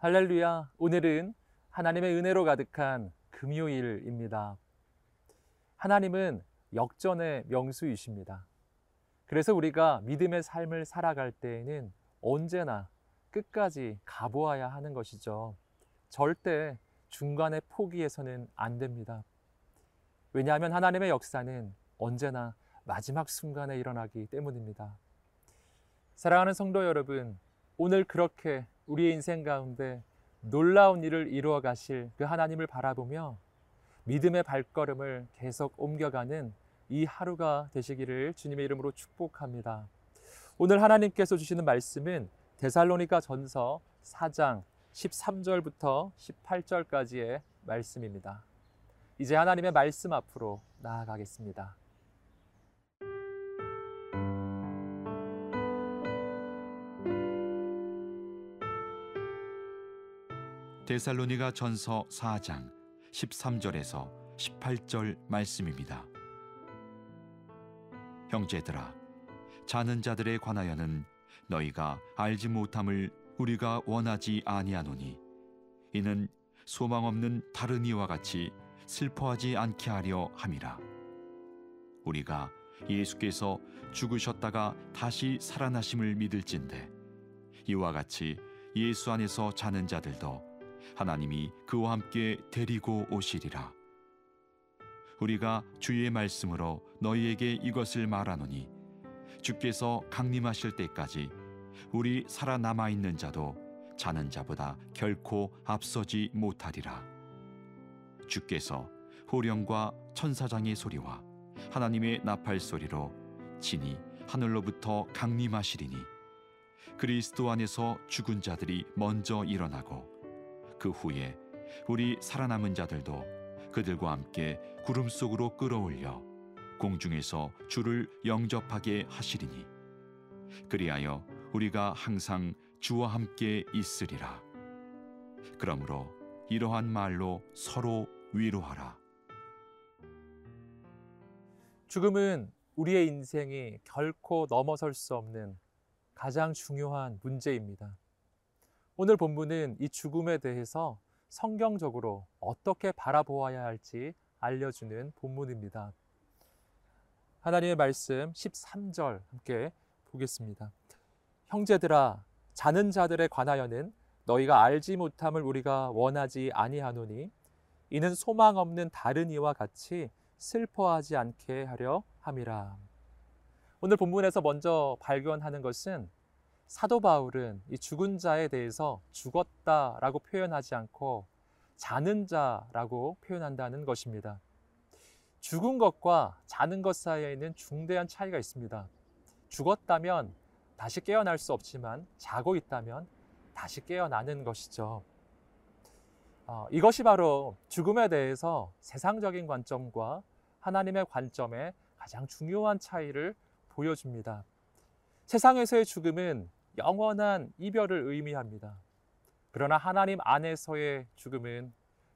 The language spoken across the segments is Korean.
할렐루야. 오늘은 하나님의 은혜로 가득한 금요일입니다. 하나님은 역전의 명수이십니다. 그래서 우리가 믿음의 삶을 살아갈 때에는 언제나 끝까지 가보아야 하는 것이죠. 절대 중간에 포기해서는 안 됩니다. 왜냐하면 하나님의 역사는 언제나 마지막 순간에 일어나기 때문입니다. 사랑하는 성도 여러분, 오늘 그렇게 우리의 인생 가운데 놀라운 일을 이루어 가실 그 하나님을 바라보며 믿음의 발걸음을 계속 옮겨가는 이 하루가 되시기를 주님의 이름으로 축복합니다. 오늘 하나님께서 주시는 말씀은 데살로니가 전서 4장 13절부터 18절까지의 말씀입니다. 이제 하나님의 말씀 앞으로 나아가겠습니다. 데살로니가 전서 4장 13절에서 18절 말씀입니다. 형제들아 자는 자들에 관하여는 너희가 알지 못함을 우리가 원하지 아니하노니 이는 소망 없는 다른 이와 같이 슬퍼하지 않게 하려 함이라 우리가 예수께서 죽으셨다가 다시 살아나심을 믿을진데 이와 같이 예수 안에서 자는 자들도 하나님이 그와 함께 데리고 오시리라. 우리가 주의 말씀으로 너희에게 이것을 말하노니 주께서 강림하실 때까지 우리 살아남아 있는 자도 자는 자보다 결코 앞서지 못하리라. 주께서 호령과 천사장의 소리와 하나님의 나팔 소리로 진이 하늘로부터 강림하시리니 그리스도 안에서 죽은 자들이 먼저 일어나고 그 후에 우리 살아남은 자들도 그들과 함께 구름 속으로 끌어올려 공중에서 주를 영접하게 하시리니 그리하여 우리가 항상 주와 함께 있으리라 그러므로 이러한 말로 서로 위로하라 죽음은 우리의 인생이 결코 넘어설 수 없는 가장 중요한 문제입니다. 오늘 본문은 이 죽음에 대해서 성경적으로 어떻게 바라보아야 할지 알려주는 본문입니다. 하나님의 말씀 13절 함께 보겠습니다. 형제들아 자는 자들에 관하여는 너희가 알지 못함을 우리가 원하지 아니하노니 이는 소망 없는 다른 이와 같이 슬퍼하지 않게 하려 함이라. 오늘 본문에서 먼저 발견하는 것은 사도 바울은 이 죽은 자에 대해서 죽었다라고 표현하지 않고 자는 자라고 표현한다는 것입니다. 죽은 것과 자는 것 사이에는 중대한 차이가 있습니다. 죽었다면 다시 깨어날 수 없지만 자고 있다면 다시 깨어나는 것이죠. 어, 이것이 바로 죽음에 대해서 세상적인 관점과 하나님의 관점의 가장 중요한 차이를 보여줍니다. 세상에서의 죽음은 영원한 이별을 의미합니다. 그러나 하나님 안에서의 죽음은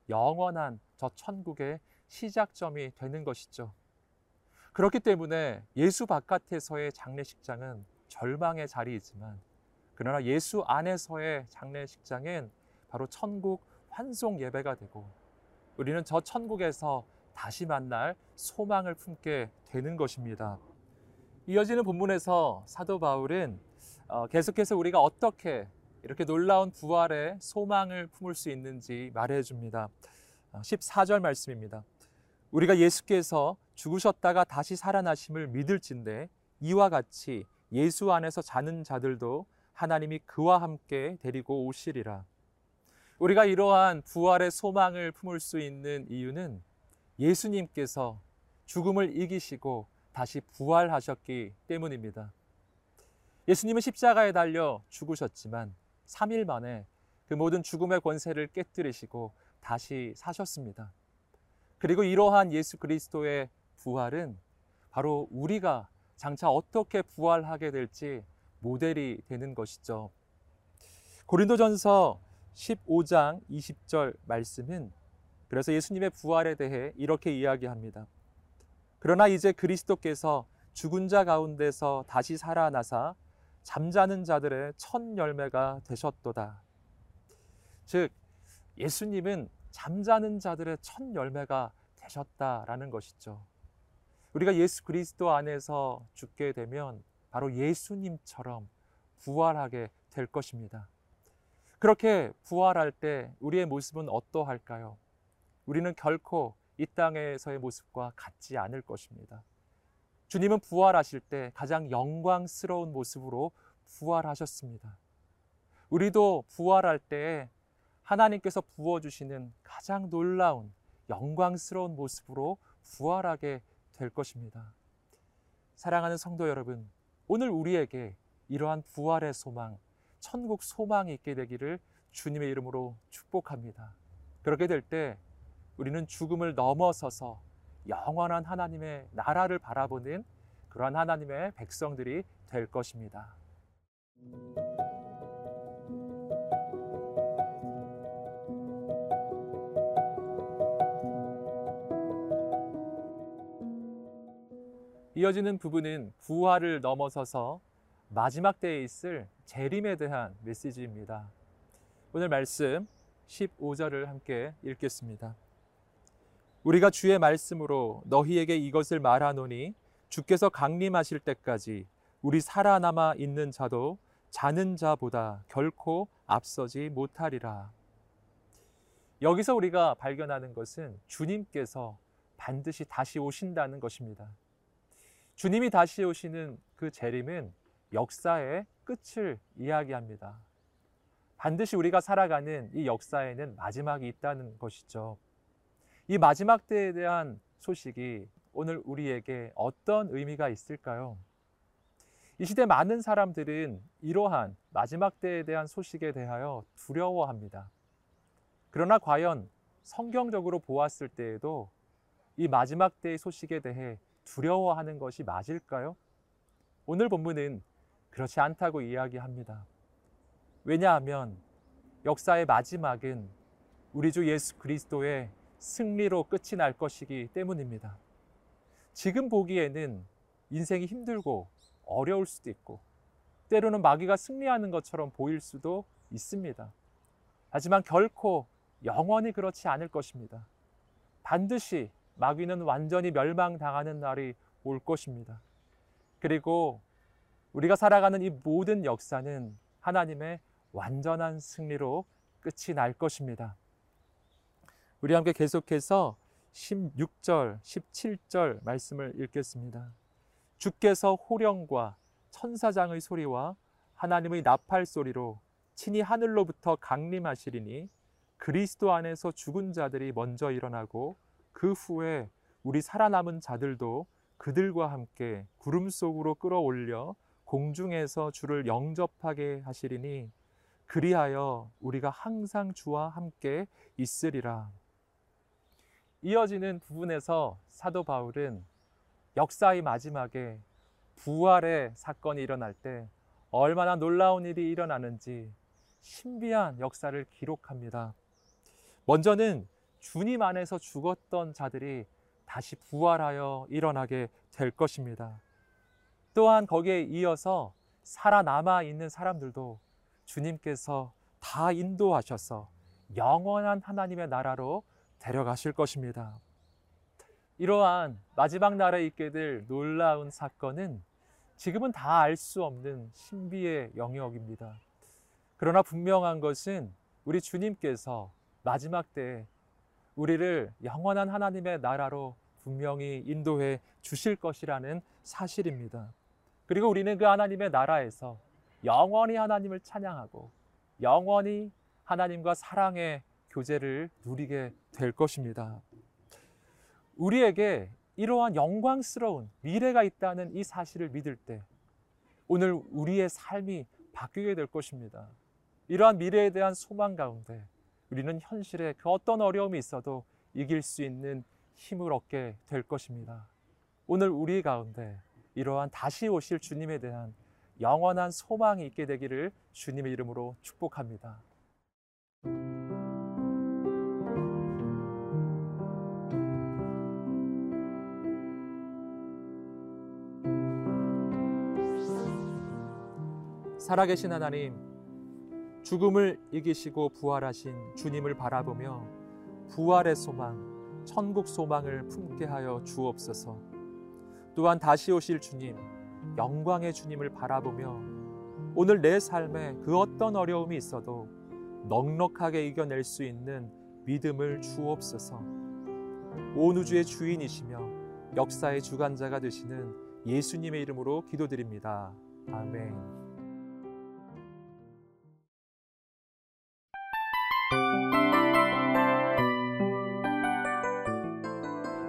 영원한 저 천국의 시작점이 되는 것이죠. 그렇기 때문에 예수 바깥에서의 장례식장은 절망의 자리이지만 그러나 예수 안에서의 장례식장은 바로 천국 환송 예배가 되고 우리는 저 천국에서 다시 만날 소망을 품게 되는 것입니다. 이어지는 본문에서 사도 바울은 어, 계속해서 우리가 어떻게 이렇게 놀라운 부활의 소망을 품을 수 있는지 말해 줍니다. 14절 어, 말씀입니다. 우리가 예수께서 죽으셨다가 다시 살아나심을 믿을진데 이와 같이 예수 안에서 자는 자들도 하나님이 그와 함께 데리고 오시리라. 우리가 이러한 부활의 소망을 품을 수 있는 이유는 예수님께서 죽음을 이기시고 다시 부활하셨기 때문입니다. 예수님은 십자가에 달려 죽으셨지만 3일 만에 그 모든 죽음의 권세를 깨뜨리시고 다시 사셨습니다. 그리고 이러한 예수 그리스도의 부활은 바로 우리가 장차 어떻게 부활하게 될지 모델이 되는 것이죠. 고린도전서 15장 20절 말씀은 그래서 예수님의 부활에 대해 이렇게 이야기합니다. 그러나 이제 그리스도께서 죽은 자 가운데서 다시 살아나사 잠자는 자들의 첫 열매가 되셨도다. 즉 예수님은 잠자는 자들의 첫 열매가 되셨다라는 것이죠. 우리가 예수 그리스도 안에서 죽게 되면 바로 예수님처럼 부활하게 될 것입니다. 그렇게 부활할 때 우리의 모습은 어떠할까요? 우리는 결코 이 땅에서의 모습과 같지 않을 것입니다. 주님은 부활하실 때 가장 영광스러운 모습으로 부활하셨습니다. 우리도 부활할 때 하나님께서 부어주시는 가장 놀라운 영광스러운 모습으로 부활하게 될 것입니다. 사랑하는 성도 여러분, 오늘 우리에게 이러한 부활의 소망, 천국 소망이 있게 되기를 주님의 이름으로 축복합니다. 그렇게 될 때 우리는 죽음을 넘어서서 영원한 하나님의 나라를 바라보는 그러한 하나님의 백성들이 될 것입니다. 이어지는 부분은 부활을 넘어서서 마지막 때에 있을 재림에 대한 메시지입니다. 오늘 말씀 15절을 함께 읽겠습니다. 우리가 주의 말씀으로 너희에게 이것을 말하노니 주께서 강림하실 때까지 우리 살아남아 있는 자도 자는 자보다 결코 앞서지 못하리라. 여기서 우리가 발견하는 것은 주님께서 반드시 다시 오신다는 것입니다. 주님이 다시 오시는 그 재림은 역사의 끝을 이야기합니다. 반드시 우리가 살아가는 이 역사에는 마지막이 있다는 것이죠. 이 마지막 때에 대한 소식이 오늘 우리에게 어떤 의미가 있을까요? 이 시대 많은 사람들은 이러한 마지막 때에 대한 소식에 대하여 두려워합니다. 그러나 과연 성경적으로 보았을 때에도 이 마지막 때의 소식에 대해 두려워하는 것이 맞을까요? 오늘 본문은 그렇지 않다고 이야기합니다. 왜냐하면 역사의 마지막은 우리 주 예수 그리스도의 승리로 끝이 날 것이기 때문입니다. 지금 보기에는 인생이 힘들고 어려울 수도 있고 때로는 마귀가 승리하는 것처럼 보일 수도 있습니다. 하지만 결코 영원히 그렇지 않을 것입니다. 반드시 마귀는 완전히 멸망당하는 날이 올 것입니다. 그리고 우리가 살아가는 이 모든 역사는 하나님의 완전한 승리로 끝이 날 것입니다. 우리 함께 계속해서 16절, 17절 말씀을 읽겠습니다. 주께서 호령과 천사장의 소리와 하나님의 나팔 소리로 친히 하늘로부터 강림하시리니 그리스도 안에서 죽은 자들이 먼저 일어나고 그 후에 우리 살아남은 자들도 그들과 함께 구름 속으로 끌어올려 공중에서 주를 영접하게 하시리니 그리하여 우리가 항상 주와 함께 있으리라. 이어지는 부분에서 사도 바울은 역사의 마지막에 부활의 사건이 일어날 때 얼마나 놀라운 일이 일어나는지 신비한 역사를 기록합니다. 먼저는 주님 안에서 죽었던 자들이 다시 부활하여 일어나게 될 것입니다. 또한 거기에 이어서 살아남아 있는 사람들도 주님께서 다 인도하셔서 영원한 하나님의 나라로 데려가실 것입니다. 이러한 마지막 날에 있게 될 놀라운 사건은 지금은 다 알 수 없는 신비의 영역입니다. 그러나 분명한 것은 우리 주님께서 마지막 때에 우리를 영원한 하나님의 나라로 분명히 인도해 주실 것이라는 사실입니다. 그리고 우리는 그 하나님의 나라에서 영원히 하나님을 찬양하고 영원히 하나님과 사랑의 교제를 누리게 될 것입니다. 우리에게 이러한 영광스러운 미래가 있다는 이 사실을 믿을 때 오늘 우리의 삶이 바뀌게 될 것입니다. 이러한 미래에 대한 소망 가운데 우리는 현실에 그 어떤 어려움이 있어도 이길 수 있는 힘을 얻게 될 것입니다. 오늘 우리 가운데 이러한 다시 오실 주님에 대한 영원한 소망이 있게 되기를 주님의 이름으로 축복합니다. 살아계신 하나님, 죽음을 이기시고 부활하신 주님을 바라보며 부활의 소망, 천국 소망을 품게 하여 주옵소서. 또한 다시 오실 주님, 영광의 주님을 바라보며 오늘 내 삶에 그 어떤 어려움이 있어도 넉넉하게 이겨낼 수 있는 믿음을 주옵소서. 온 우주의 주인이시며 역사의 주관자가 되시는 예수님의 이름으로 기도드립니다. 아멘.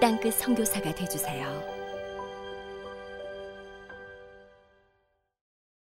땅끝 선교사가 되주세요.